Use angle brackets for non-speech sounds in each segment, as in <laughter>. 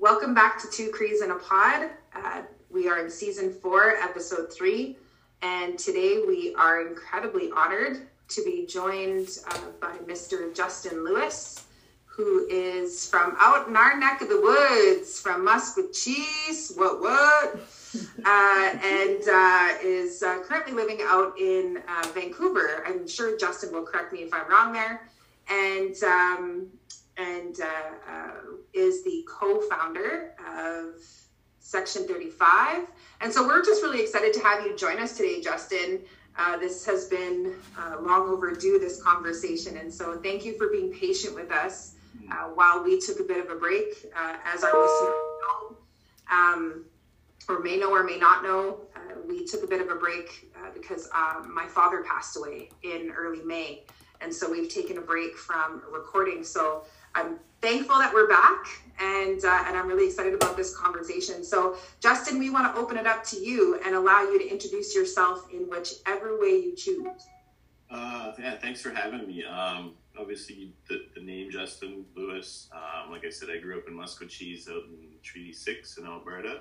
Welcome back to Two Crees in a Pod. Uh, we are in season four, episode three, and today we are incredibly honored to be joined uh, by Mr. Justin Louis, who is from out in our neck of the woods, from Maskwacis. What what? <laughs> Uh, and uh, is uh, currently living out in uh, Vancouver. I'm sure Justin will correct me if I'm wrong there. And um, and uh, uh, is the co-founder of Section 35. And so we're just really excited to have you join us today, Justin. Uh, this has been uh, long overdue, this conversation. And so thank you for being patient with us uh, while we took a bit of a break, uh, as our listeners know, um, or may know or may not know. we took a bit of a break because um, my father passed away in early May. And so we've taken a break from recording. So I'm thankful that we're back and uh, and I'm really excited about this conversation. So, Justin, we want to open it up to you and allow you to introduce yourself in whichever way you choose. Uh, yeah, thanks for having me. Um, obviously, the, the, name Justin Louis. Um, like I said, I grew up in Cheese out in Treaty Six in Alberta.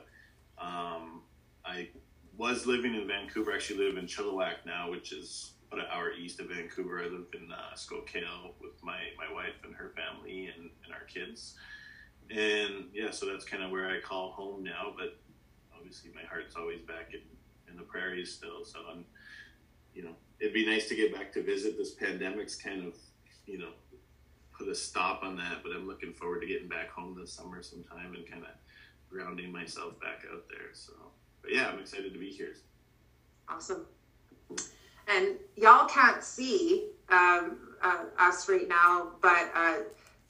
Um, I was living in Vancouver. I actually live in Chilliwack now, which is about an hour east of Vancouver. I live in uh, Skowkale with my, my wife and her family and, and our kids. And yeah, so that's kind of where I call home now. But obviously, my heart's always back in, in the prairies still. So I'm, you know, it'd be nice to get back to visit. This pandemic's kind of, you know, put a stop on that. But I'm looking forward to getting back home this summer sometime and kind of grounding myself back out there. So, but yeah, I'm excited to be here. Awesome. And y'all can't see um, uh, us right now, but uh,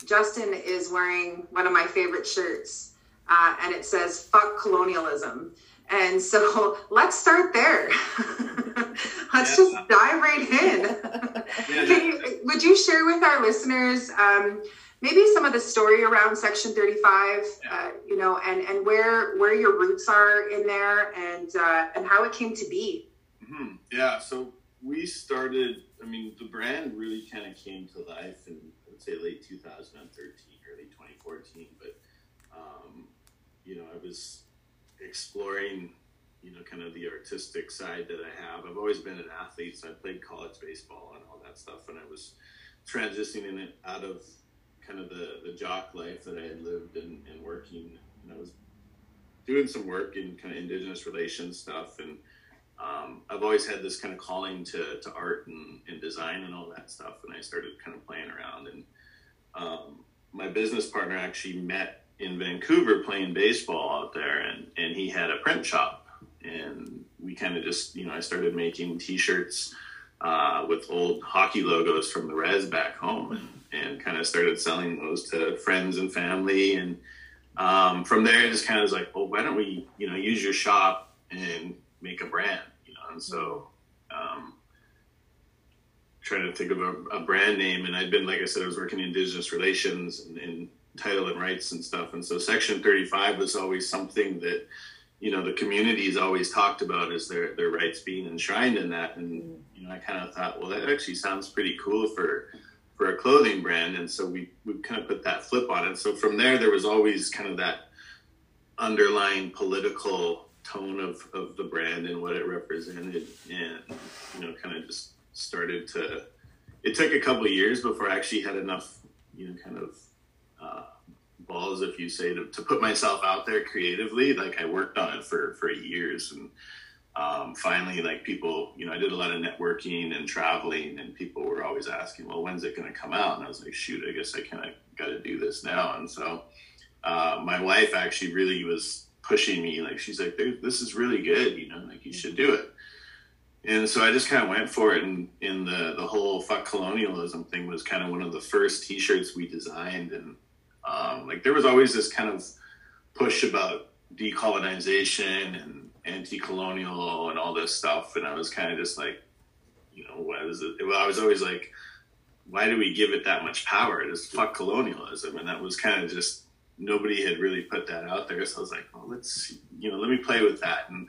Justin is wearing one of my favorite shirts, uh, and it says "fuck colonialism." And so <laughs> let's start there. <laughs> let's yeah. just dive right in. yeah, <laughs> you, would you share with our listeners um, maybe some of the story around Section 35, yeah. uh, you know, and, and where where your roots are in there and uh, and how it came to be? Mm-hmm. Yeah, so we started, I mean, the brand really kind of came to life in, I would say, late 2013, early 2014. But, um, you know, I was exploring, you know, kind of the artistic side that I have. I've always been an athlete, so I played college baseball and all that stuff. And I was transitioning it out of kind of the, the jock life that I had lived and, and working. And I was doing some work in kind of indigenous relations stuff and um, I've always had this kind of calling to, to art and, and design and all that stuff. And I started kind of playing around. And um, my business partner actually met in Vancouver playing baseball out there, and, and he had a print shop. And we kind of just, you know, I started making t shirts uh, with old hockey logos from the res back home and, and kind of started selling those to friends and family. And um, from there, it just kind of was like, well, why don't we, you know, use your shop and make a brand, And so, um, trying to think of a, a, brand name, and I'd been, like I said, I was working in Indigenous relations and, and title and rights and stuff, and so Section 35 was always something that you know the communities always talked about as their their rights being enshrined in that. And you know i kind of thought well that actually sounds pretty cool for for a clothing brand. And so we we kind of put that flip on it. So from there there was always kind of that underlying political tone of, of the brand and what it represented and you know kind of just started to it took a couple years before i actually had enough you know kind of uh, balls if you say to, to put myself out there creatively. Like i worked on it for for years and um, finally like people you know i did a lot of networking and traveling and people were always asking well when's it going to come out? And i was like shoot i guess i kind of got to do this now. And so uh, my wife actually really was pushing me. Like she's like, "This is really good, you know, like you should do it." And so I just kind of went for it, and in the the whole fuck colonialism thing was kind of one of the first T-shirts we designed, and um, like there was always this kind of push about decolonization and anti-colonial and all this stuff, and I was kind of just like, you know, what is it? Well, I was always like, why do we give it that much power? Just fuck colonialism, and that was kind of just nobody had really put that out there. So I was like, well, let's, you know, let me play with that. And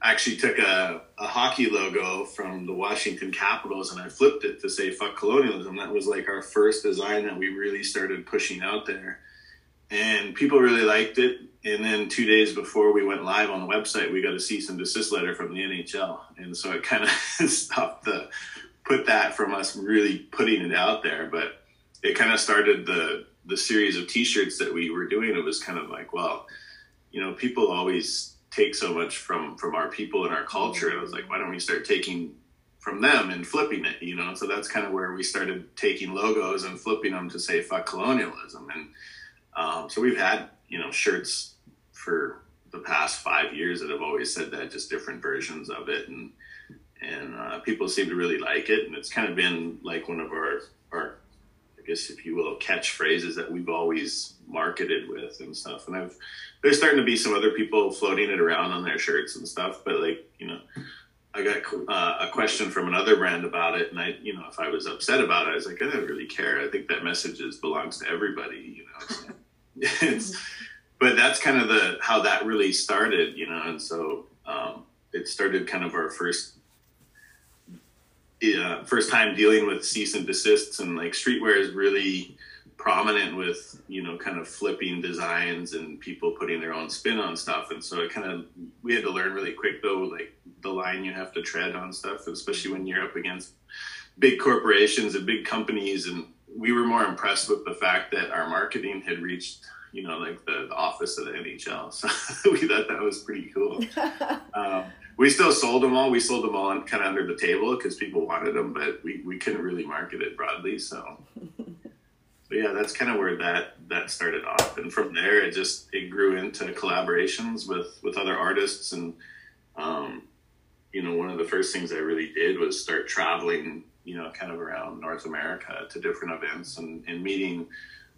I actually took a, a hockey logo from the Washington Capitals and I flipped it to say fuck colonialism. That was like our first design that we really started pushing out there. and people really liked it. And then two days before we went live on the website, we got a cease and desist letter from the NHL, and so it kind of <laughs> stopped the put that from us really putting it out there. But it kind of started the the series of T-shirts that we were doing. It was kind of like, well, you know, people always take so much from from our people and our culture. And I was like, why don't we start taking from them and flipping it, you know? So that's kind of where we started taking logos and flipping them to say fuck colonialism. And um, so we've had, you know, shirts for the past five years that have always said that, just different versions of it. And, and uh, people seem to really like it. And it's kind of been like one of our, our, guess, if you will, catchphrases that we've always marketed with and stuff. And I've, there's starting to be some other people floating it around on their shirts and stuff, but like, you know, I got uh, a question from another brand about it, and I, you know, if I was upset about it, I was like, I don't really care. I think that message is belongs to everybody, you know. <laughs> It's, but that's kind of the how that really started, you know, and so um, it started kind of our first uh, first time dealing with cease and desists, and like streetwear is really prominent with you know kind of flipping designs and people putting their own spin on stuff. And so it kind of we had to learn really quick though like the line you have to tread on stuff especially when you're up against big corporations and big companies. And we were more impressed with the fact that our marketing had reached you know like the, the office of the nhl <laughs> so we thought that was pretty cool. <laughs> Um, we still sold them all. We sold them all kind of under the table because people wanted them but we, we couldn't really market it broadly so. <laughs> But yeah, that's kind of where that that started off, and from there it just it grew into collaborations with with other artists, and um, you know, one of the first things I really did was start traveling, you know, kind of around North America to different events and, and meeting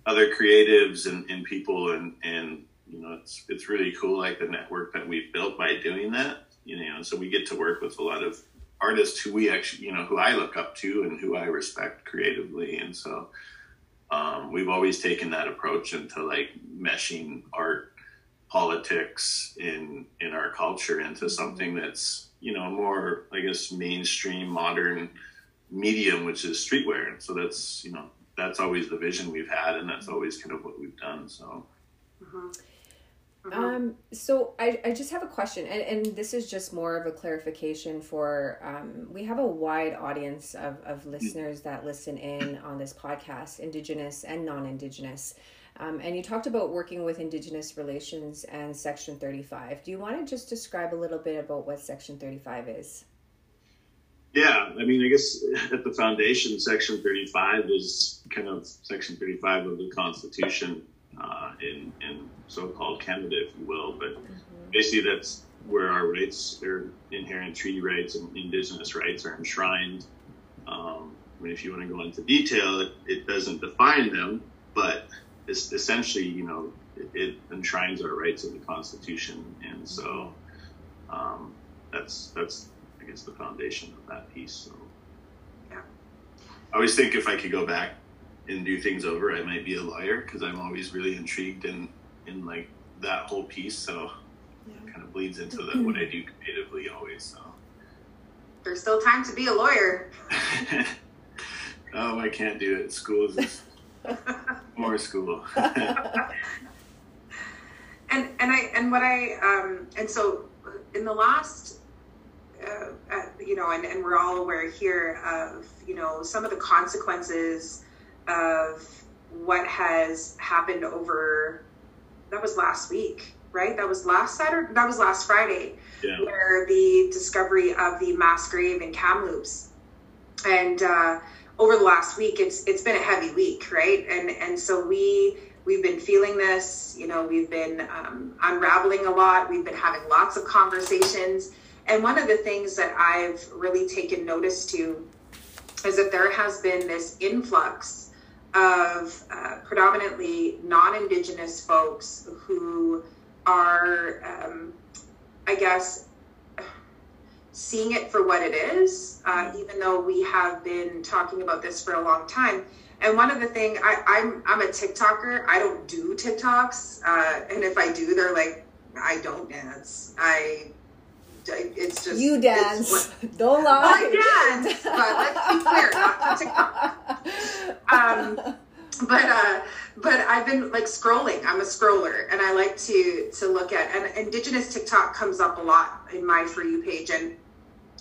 other creatives and, and people, and and you know, it's it's really cool, like the network that we've built by doing that, you know, so we get to work with a lot of artists who we actually, you know, who I look up to and who I respect creatively, and so um, we've always taken that approach into like meshing art, politics in in our culture into something that's you know more I guess mainstream modern medium, which is streetwear. And so that's you know that's always the vision we've had, and that's always kind of what we've done. So. Mm-hmm. Mm-hmm. Um, so I, I just have a question, and, and this is just more of a clarification for um, we have a wide audience of, of mm. listeners that listen in on this podcast, Indigenous and non Indigenous. Um, and you talked about working with Indigenous relations and Section 35. Do you want to just describe a little bit about what Section 35 is? Yeah, I mean, I guess <laughs> at the foundation, Section 35 is kind of Section 35 of the Constitution uh, in, in so-called Canada, if you will. But mm-hmm. basically, that's where our rights, their inherent treaty rights and indigenous rights, are enshrined. Um, I mean, if you want to go into detail, it, it doesn't define them, but it's essentially, you know, it, it enshrines our rights in the Constitution, and so um, that's that's I guess the foundation of that piece. So, yeah, I always think if I could go back and do things over, I might be a lawyer because I'm always really intrigued in in like that whole piece. So yeah. kind of bleeds into the, what I do creatively always. So there's still time to be a lawyer. <laughs> oh, I can't do it. School is <laughs> more school. <laughs> and and I and what I um and so in the last uh, uh, you know, and, and we're all aware here of, you know, some of the consequences of what has happened over that was last week right? That was last saturday that was last friday yeah. where the discovery of the mass grave in kamloops. And uh, over the last week it's it's been a heavy week right? And and so we we've been feeling this you know we've been um, unraveling a lot. We've been having lots of conversations. And one of the things that i've really taken notice to is that there has been this influx of uh, predominantly non-indigenous folks who are um, i guess seeing it for what it is uh, even though we have been talking about this for a long time and one of the thing I, I'm I'm a TikToker. I don't do TikToks, uh, and if I do, they're like I don't dance. I it's just you dance. What, <laughs> don't lie. I dance, but let's be clear, not TikTok. Um, but uh, but I've been like scrolling. I'm a scroller, and I like to to look at and Indigenous TikTok comes up a lot in my for you page, and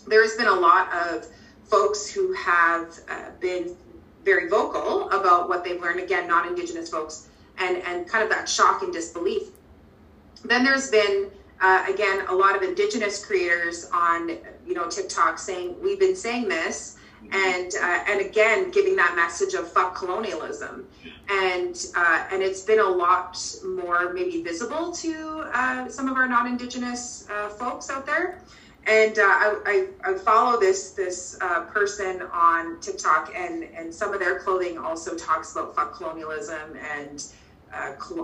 there's been a lot of folks who have uh, been very vocal about what they've learned. Again, non-Indigenous folks, and and kind of that shock and disbelief. Then there's been uh, again a lot of Indigenous creators on you know TikTok saying we've been saying this and uh, and again giving that message of fuck colonialism. And uh, and it's been a lot more maybe visible to uh, some of our non-indigenous uh, folks out there. And uh, I, I, I, follow this this uh, person on TikTok and and some of their clothing also talks about fuck colonialism and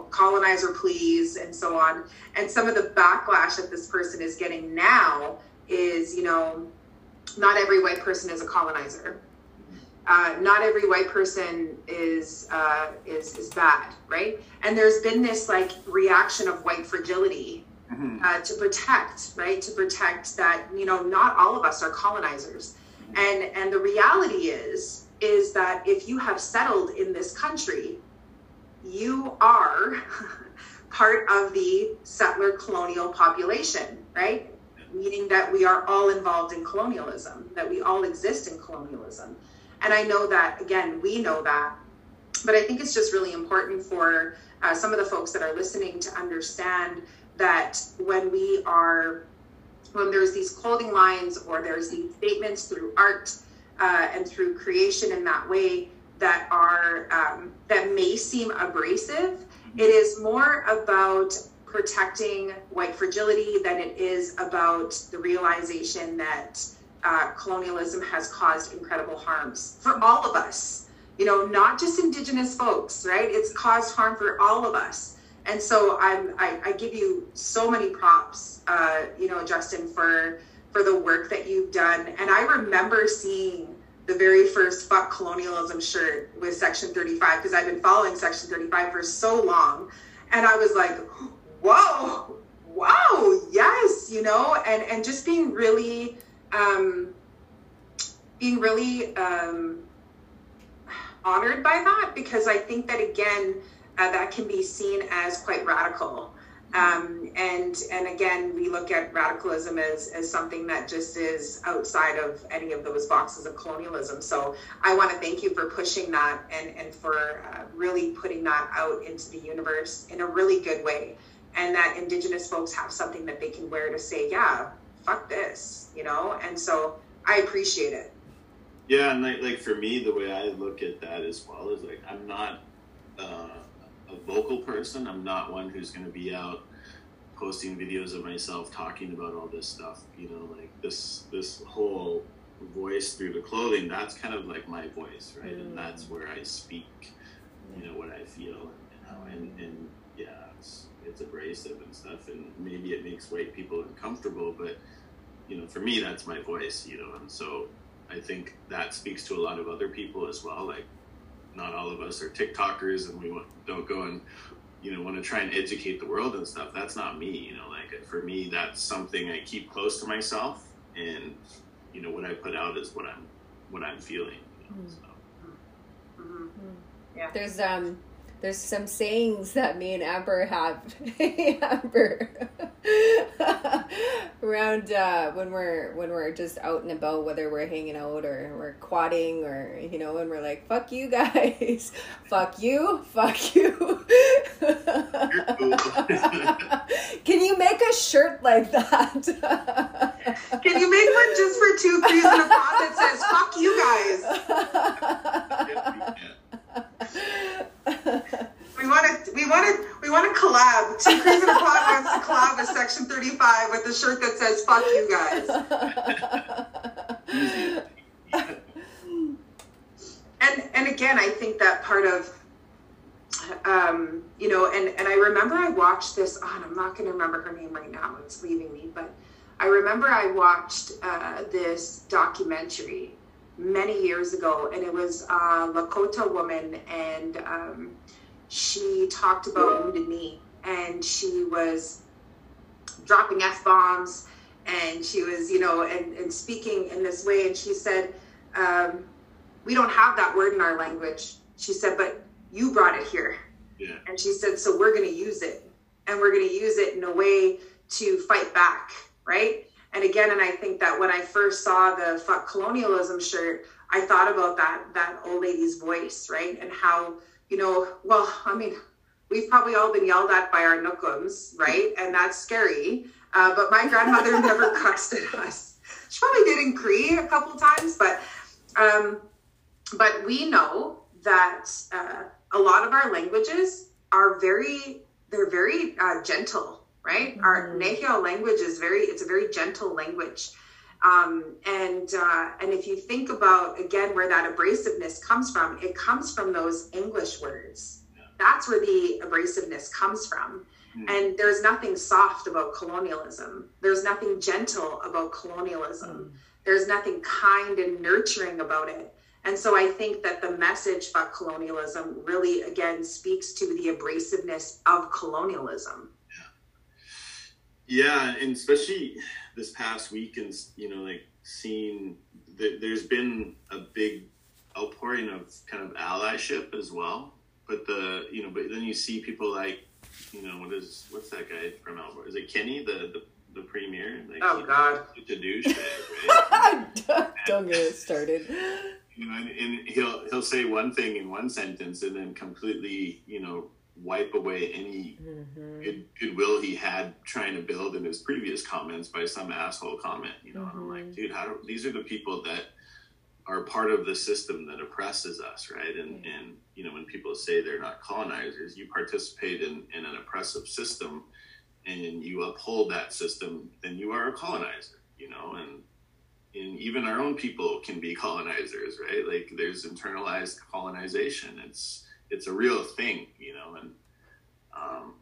colonizer please and so on. And some of the backlash that this person is getting now is you know not every white person is a colonizer. Uh, not every white person is uh, is is bad, right? And there's been this like reaction of white fragility mm-hmm. uh, to protect, right? To protect that you know not all of us are colonizers, mm-hmm. and and the reality is is that if you have settled in this country, you are <laughs> part of the settler colonial population, right? Meaning that we are all involved in colonialism, that we all exist in colonialism. And I know that, again, we know that. But I think it's just really important for uh, some of the folks that are listening to understand that when we are, when there's these clothing lines or there's these statements through art uh, and through creation in that way that are, um, that may seem abrasive, it is more about protecting white fragility than it is about the realization that uh, colonialism has caused incredible harms for all of us. You know, not just Indigenous folks, right? It's caused harm for all of us. And so I'm, I, I give you so many props, uh, you know, Justin, for for the work that you've done. And I remember seeing the very first fuck colonialism shirt with Section 35 because I've been following Section 35 for so long. And I was like, whoa, wow, yes, you know, and and just being really, um, being really um, honored by that because I think that again, uh, that can be seen as quite radical. Um, and and again, we look at radicalism as, as something that just is outside of any of those boxes of colonialism. So I want to thank you for pushing that and, and for uh, really putting that out into the universe in a really good way and that indigenous folks have something that they can wear to say yeah fuck this you know? And so i appreciate it. Yeah and like, like for me the way i look at that as well is like i'm not uh, a vocal person. I'm not one who's going to be out posting videos of myself talking about all this stuff you know? Like this this whole voice through the clothing that's kind of like my voice right? Mm. and that's where i speak you know what i feel and how and, and yeah it's abrasive and stuff, and maybe it makes white people uncomfortable. But you know, for me, that's my voice. You know, and so I think that speaks to a lot of other people as well. Like, not all of us are TikTokers, and we don't go and you know want to try and educate the world and stuff. That's not me. You know, like for me, that's something I keep close to myself, and you know what I put out is what I'm what I'm feeling. You know, mm. so. mm-hmm. Yeah. There's um there's some sayings that me and Amber have. <laughs> Amber, <laughs> around uh, when we're when we're just out and about, whether we're hanging out or we're quadding or you know, and we're like, "Fuck you guys, <laughs> fuck you, fuck you." Can you make a shirt like that? Can you make one just for two crees in a pod that says "fuck you guys"? we want to we want to we want to collab. Two Crees in a wants to collab with Section 35 with a shirt that says "Fuck you guys." and and again, I think that part of um, you know, and and I remember I watched this. on. I'm not going to remember her name right now. It's leaving me, but I remember I watched uh, this documentary many years ago, and it was a Lakota woman, and um, she talked about Wounded Knee, and she was dropping f bombs, and she was, you know, and, and speaking in this way, and she said, um, "We don't have that word in our language." She said, "But you brought it here. Yeah. And she said, so we're going to use it and we're going to use it in a way to fight back. Right. And again, and I think that when I first saw the fuck colonialism shirt, I thought about that, that old lady's voice, right. And how, you know, well, I mean, we've probably all been yelled at by our nookums, right? And that's scary. Uh, but my grandmother <laughs> never cussed at us. She probably did in Cree a couple times, but um, but we know that uh, a lot of our languages are very they're very uh, gentle, right? Mm-hmm. Our Nehiyaw language is very it's a very gentle language. Um, and uh, and if you think about again where that abrasiveness comes from, it comes from those English words. That's where the abrasiveness comes from. Mm. And there's nothing soft about colonialism. There's nothing gentle about colonialism. Mm. There's nothing kind and nurturing about it. And so I think that the message about colonialism really, again, speaks to the abrasiveness of colonialism. Yeah. And especially this past week, and, you know, like seeing that there's been a big outpouring of kind of allyship as well. But the, you know, but then you see people like you know, what is what's that guy from Alberta? Is it Kenney the the, the premier? Like, oh God, such a douchebag, right? <laughs> Don't get started. You know, and, and, he'll he'll say one thing in one sentence and then completely, you know, wipe away any mm-hmm. good goodwill he had trying to build in his previous comments by some asshole comment. You know, mm-hmm. and I'm like, mm-hmm. dude, how do, these are the people that are part of the system that oppresses us, right? And yeah. and you know when people say they're not colonizers, you participate in, in an oppressive system, and you uphold that system, then you are a colonizer, you know. And and even our own people can be <laughs> colonizers, right? Like there's internalized colonization. It's it's a real thing, you know. And um,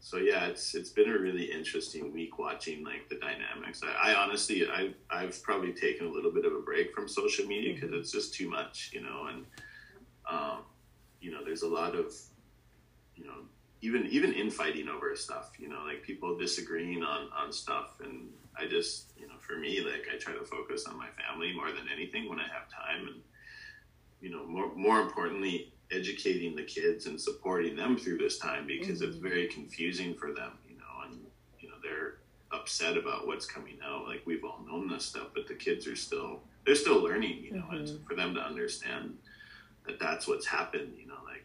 so yeah, it's it's been a really interesting week watching like the dynamics. I, I honestly, I've I've probably taken a little bit of a break from social media because mm-hmm. it's just too much, you know. And um, you know, there's a lot of you know even even infighting over stuff, you know, like people disagreeing on on stuff, and I just you know for me like I try to focus on my family more than anything when I have time, and you know more more importantly educating the kids and supporting them through this time because mm-hmm. it's very confusing for them, you know, and you know they're upset about what's coming out. Like we've all known this stuff, but the kids are still they're still learning, you know, mm-hmm. and for them to understand that that's what's happened, you know, like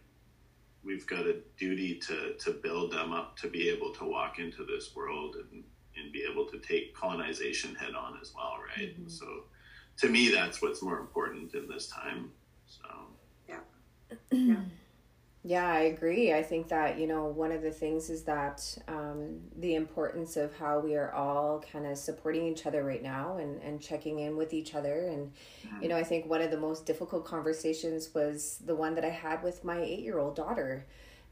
we've got a duty to to build them up to be able to walk into this world and and be able to take colonization head on as well, right? Mm-hmm. So to me that's what's more important in this time. So yeah. Yeah, I agree. I think that, you know, one of the things is that um, the importance of how we are all kind of supporting each other right now and, and checking in with each other. And, you know, I think one of the most difficult conversations was the one that I had with my eight year old daughter.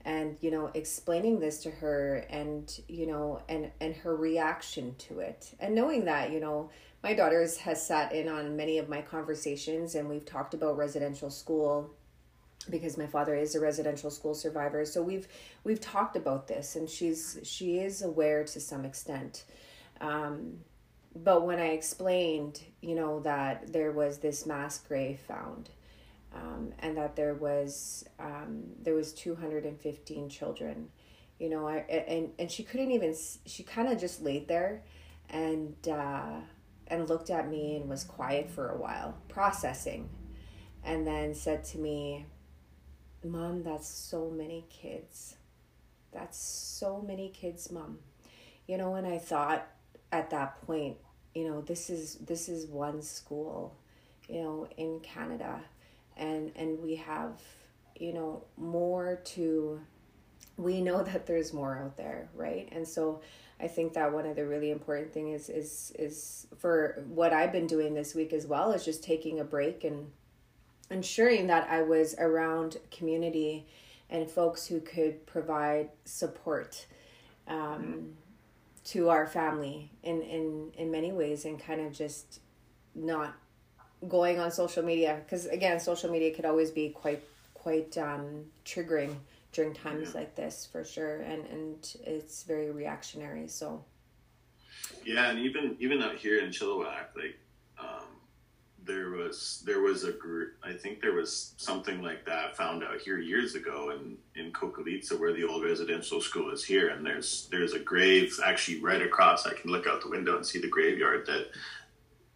And, you know, explaining this to her and, you know, and, and her reaction to it. And knowing that, you know, my daughter's has sat in on many of my conversations and we've talked about residential school because my father is a residential school survivor. So we've we've talked about this and she's she is aware to some extent. Um, but when i explained you know that there was this mass grave found um, and that there was um, there was 215 children you know i and and she couldn't even she kind of just laid there and uh, and looked at me and was quiet for a while processing and then said to me Mom, that's so many kids. That's so many kids, Mom. You know, and I thought at that point, you know, this is this is one school, you know, in Canada. And and we have, you know, more to we know that there's more out there, right? And so I think that one of the really important thing is is is for what I've been doing this week as well is just taking a break and ensuring that I was around community and folks who could provide support um, mm-hmm. to our family in, in, in many ways and kind of just not going on social media because again social media could always be quite quite um, triggering during times yeah. like this for sure and and it's very reactionary so yeah and even even out here in chilliwack like there was there was a group i think there was something like that found out here years ago in in Coqualeetza where the old residential school is here. And there's there's a grave actually right across i can look out the window and see the graveyard that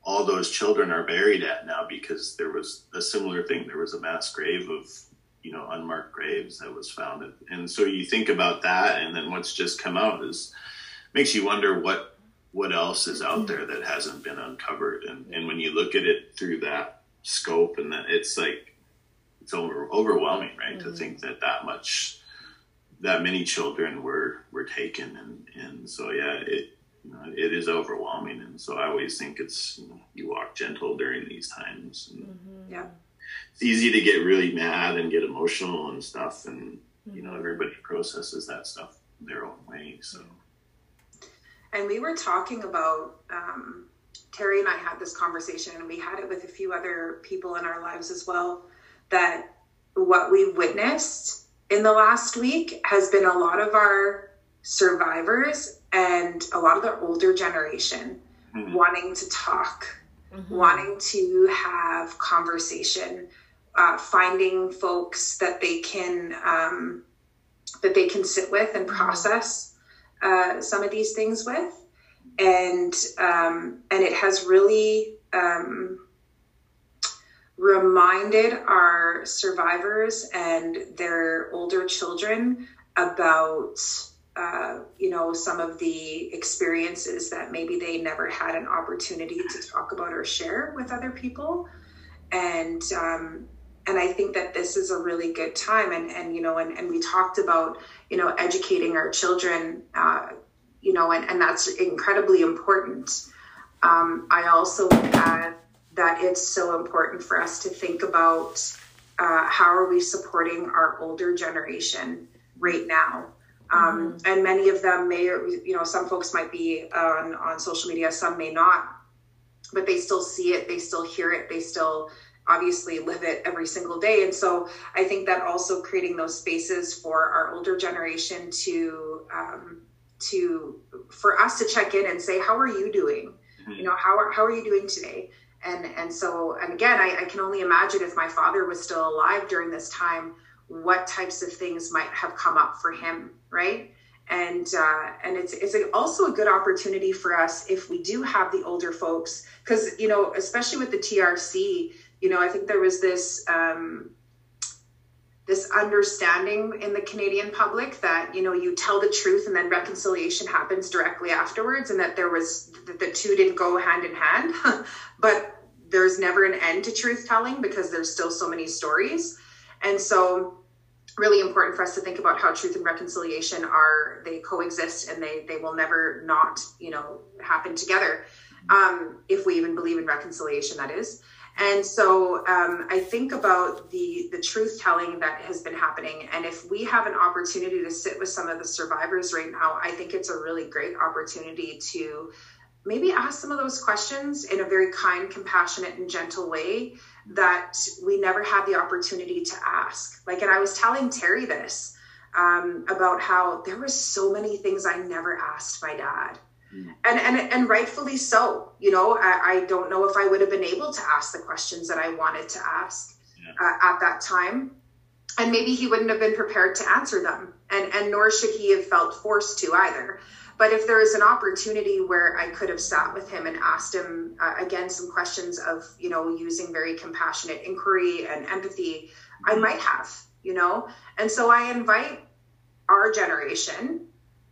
all those children are buried at now because there was a similar thing. There was a mass grave of you know unmarked graves that was found. And so you think about that and then what's just come out is makes you wonder what what else is out there that hasn't been uncovered. And, and when you look at it through that scope and that it's like it's over, overwhelming right? Mm-hmm. to think that that much that many children were were taken. And and so yeah it you know, it is overwhelming. And so i always think it's you, know, you walk gentle during these times. And mm-hmm. yeah. it's easy to get really mad and get emotional and stuff. And you know mm-hmm. everybody processes that stuff their own way. So and we were talking about um, Terry and I had this conversation, and we had it with a few other people in our lives as well. That what we witnessed in the last week has been a lot of our survivors and a lot of the older generation mm-hmm. wanting to talk, mm-hmm. wanting to have conversation, uh, finding folks that they can um, that they can sit with and mm-hmm. process uh, some of these things with, and um, and it has really um, reminded our survivors and their older children about uh, you know some of the experiences that maybe they never had an opportunity to talk about or share with other people. And um, and I think that this is a really good time. And, and you know, and, and we talked about, you know, educating our children, uh, you know, and, and that's incredibly important. Um, I also add that it's so important for us to think about uh, how are we supporting our older generation right now. Um, mm-hmm. And many of them may, you know, some folks might be on, on social media, some may not, but they still see it, they still hear it, they still obviously live it every single day. And so I think that also creating those spaces for our older generation to um, to for us to check in and say, how are you doing? Mm-hmm. You know, how are how are you doing today? And and so and again, I, I can only imagine if my father was still alive during this time, what types of things might have come up for him, right? and uh, and it's it's also a good opportunity for us if we do have the older folks because you know especially with the TRC you know, I think there was this um, this understanding in the Canadian public that you know you tell the truth and then reconciliation happens directly afterwards, and that there was that the two didn't go hand in hand, <laughs> but there's never an end to truth telling because there's still so many stories, and so really important for us to think about how truth and reconciliation are they coexist and they they will never not you know happen together. Um, if we even believe in reconciliation that is and so um, I think about the the truth telling that has been happening, and if we have an opportunity to sit with some of the survivors right now, I think it's a really great opportunity to maybe ask some of those questions in a very kind, compassionate, and gentle way that we never had the opportunity to ask. Like, and I was telling Terry this um, about how there was so many things I never asked my dad and and and rightfully so you know I, I, don't know if i would have been able to ask the questions that i wanted to ask yeah. uh, at that time. And maybe he wouldn't have been prepared to answer them. And and nor should he have felt forced to either. But if there is an opportunity where i could have sat with him and asked him uh, again some questions of you know using very compassionate inquiry and empathy i mm-hmm. might have you know. And so i invite our generation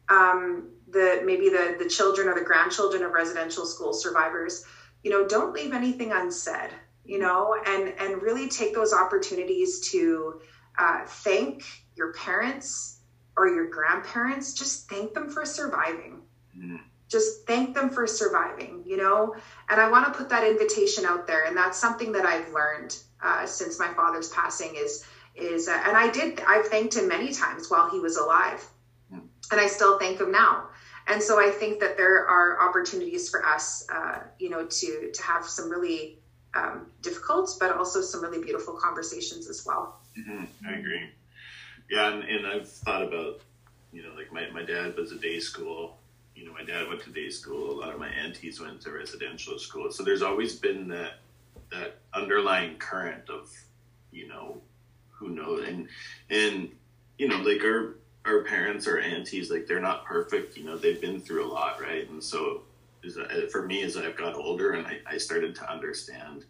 um, the maybe the the children or the grandchildren of residential school survivors you know don't leave anything unsaid you know? And and really take those opportunities to uh, thank your parents or your grandparents. Just thank them for surviving. Mm. just thank them for surviving you know? And i want to put that invitation out there and that's something that i've learned uh, since my father's passing is is uh, and i did i've thanked him many times while he was alive. Mm. and i still thank him now and so I think that there are opportunities for us, uh, you know, to to have some really um, difficult, but also some really beautiful conversations as well. Mm-hmm. I agree. Yeah, and, and I've thought about, you know, like my, my dad was a day school. You know, my dad went to day school. A lot of my aunties went to residential school. So there's always been that that underlying current of you know who knows and and you know like our our parents or aunties like they're not perfect you know they've been through a lot right and so for me as i've got older and i, I started to understand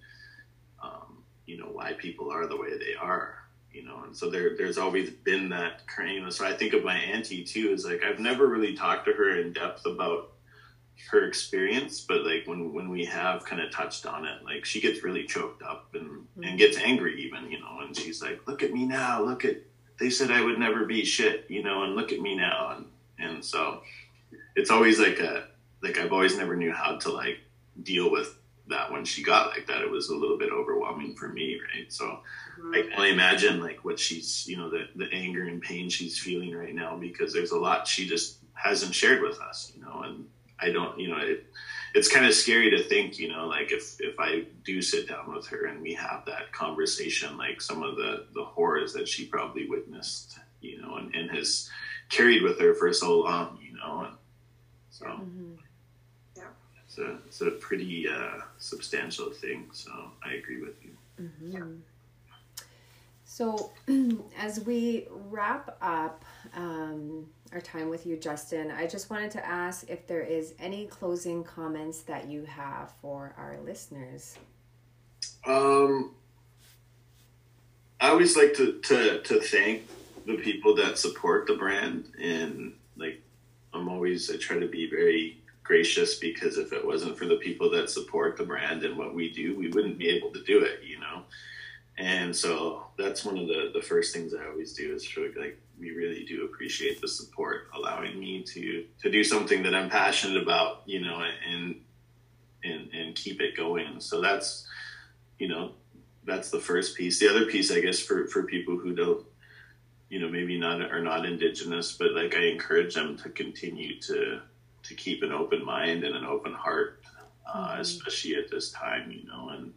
um, you know why people are the way they are you know and so there there's always been that know so i think of my auntie too is like i've never really talked to her in depth about her experience but like when when we have kind of touched on it like she gets really choked up and mm-hmm. and gets angry even you know and she's like look at me now look at they said i would never be shit you know and look at me now. And and so it's always like a like i've always never knew how to like deal with that when she got like that. It was a little bit overwhelming for me right? So mm-hmm. i can only imagine like what she's you know the, the anger and pain she's feeling right now because there's a lot she just hasn't shared with us you know and I don't, you know, it, it's kind of scary to think, you know, like if, if I do sit down with her and we have that conversation, like some of the, the horrors that she probably witnessed, you know, and, and has carried with her for so long, you know, and so mm-hmm. yeah, it's a, it's a pretty uh, substantial thing. So I agree with you. Mm-hmm. Yeah. So <clears throat> as we wrap up, um, our time with you, Justin. I just wanted to ask if there is any closing comments that you have for our listeners. Um, I always like to, to, to thank the people that support the brand and like I'm always I try to be very gracious because if it wasn't for the people that support the brand and what we do, we wouldn't be able to do it, you. And so that's one of the the first things I always do is for like we really do appreciate the support, allowing me to to do something that I'm passionate about, you know, and and and keep it going. So that's you know that's the first piece. The other piece, I guess, for for people who don't, you know, maybe not are not indigenous, but like I encourage them to continue to to keep an open mind and an open heart, uh, mm-hmm. especially at this time, you know, and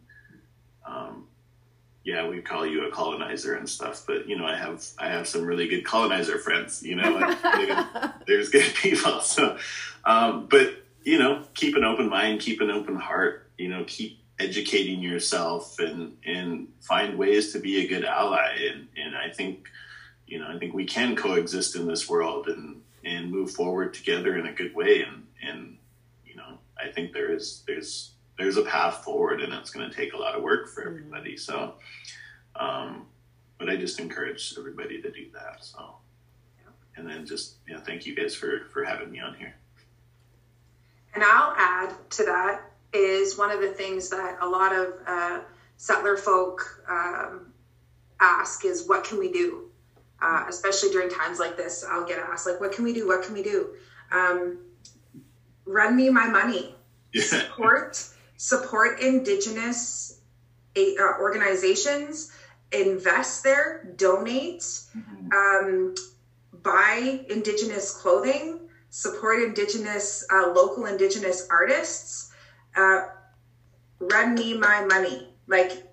um, yeah, we call you a colonizer and stuff, but you know, I have I have some really good colonizer friends. You know, <laughs> there's good people. <laughs> So, um, but you know, keep an open mind, keep an open heart. You know, keep educating yourself and and find ways to be a good ally. And and I think, you know, I think we can coexist in this world and and move forward together in a good way. And and you know, I think there is there's there's a path forward and it's going to take a lot of work for mm-hmm. everybody. So, um, but I just encourage everybody to do that. So, and then just, you know, thank you guys for, for having me on here. And I'll add to that is one of the things that a lot of uh, settler folk um, ask is what can we do? Uh, especially during times like this, I'll get asked like, what can we do? What can we do? Um, run me my money. Yeah. Support support indigenous uh, organizations, invest there, donate, mm-hmm. um, buy indigenous clothing, support indigenous, uh, local indigenous artists. Uh, run me my money. Like,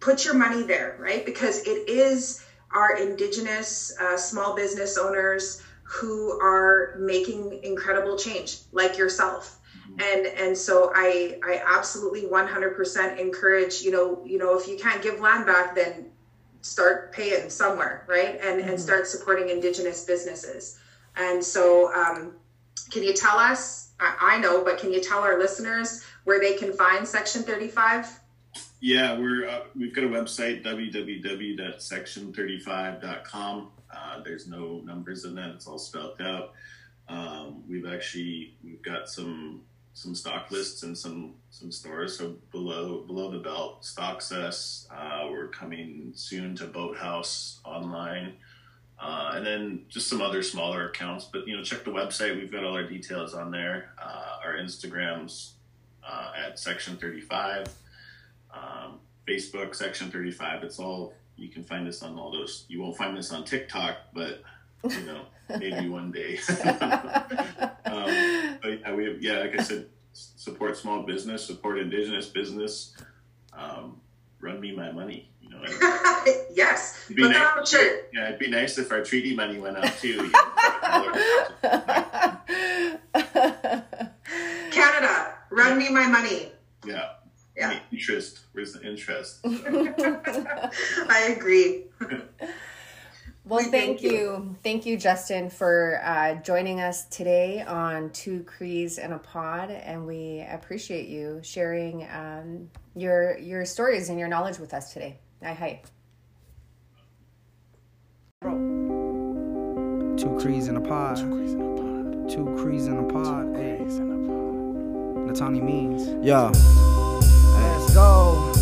put your money there, right? Because it is our indigenous uh, small business owners who are making incredible change, like yourself and and so i i absolutely 100% encourage you know you know if you can't give land back then start paying somewhere right? And mm-hmm. and start supporting indigenous businesses. And so um, can you tell us I, I know but can you tell our listeners where they can find section 35 yeah we're uh, we've got a website www.section35.com uh, there's no numbers in that it's all spelled out. Um, we've actually we've got some some stock lists and some some stores. So below below the belt, Stocksess. Uh, we're coming soon to Boathouse online, uh, and then just some other smaller accounts. But you know, check the website. We've got all our details on there. Uh, our Instagrams uh, at Section Thirty Five, um, Facebook Section Thirty Five. It's all you can find us on all those. You won't find us on TikTok, but you know, maybe <laughs> one day. <laughs> <laughs> um, yeah, we have, yeah, like I said, support small business, support indigenous business, um, run me my money. You know, <laughs> yes. It'd be nice, Yeah, it'd be nice if our treaty money went out too. <laughs> Canada, run me my money. Yeah. Yeah. Interest. We're West. <laughs> I agree. Well, we thank, thank you. you. Thank you, Justin, for uh, joining us today on Two Crees in a Pod. And we appreciate you sharing um, your your stories and your knowledge with us today. I hype. Two Crees in a Pod. Two Crees in a Pod. Two Crees in a Pod. Hey. Natani means. Yeah. Let's go.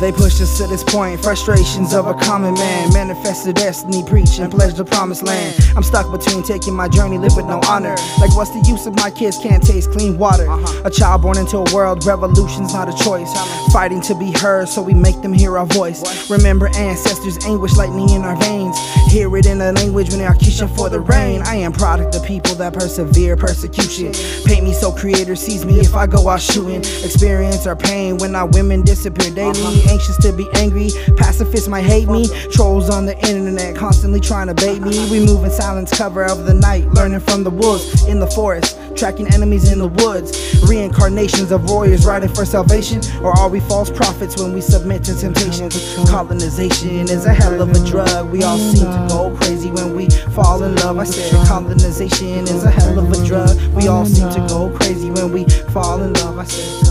They pushed us to this point, frustrations of a common man. Manifested destiny, preach and pledge the promised land. I'm stuck between taking my journey, live with no honor. Like, what's the use of my kids can't taste clean water? Uh-huh. A child born into a world, revolution's not a choice. Fighting to be heard, so we make them hear our voice. Remember ancestors' anguish, lightning in our veins. Hear it in the language when they are kissing for the rain. I am product of people that persevere persecution. Paint me so creator sees me if I go out shooting. Experience our pain when our women disappear daily anxious to be angry. Pacifists might hate me. Trolls on the internet constantly trying to bait me. We move in silence, cover of the night, learning from the wolves in the forest, tracking enemies in the woods. Reincarnations of warriors riding for salvation, or are we false prophets when we submit to temptation? Colonization is a hell of a drug. We all seem to go crazy when we fall in love. I said colonization is a hell of a drug. We all seem to go crazy when we fall in love. I said.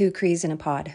Two Crees in a pod.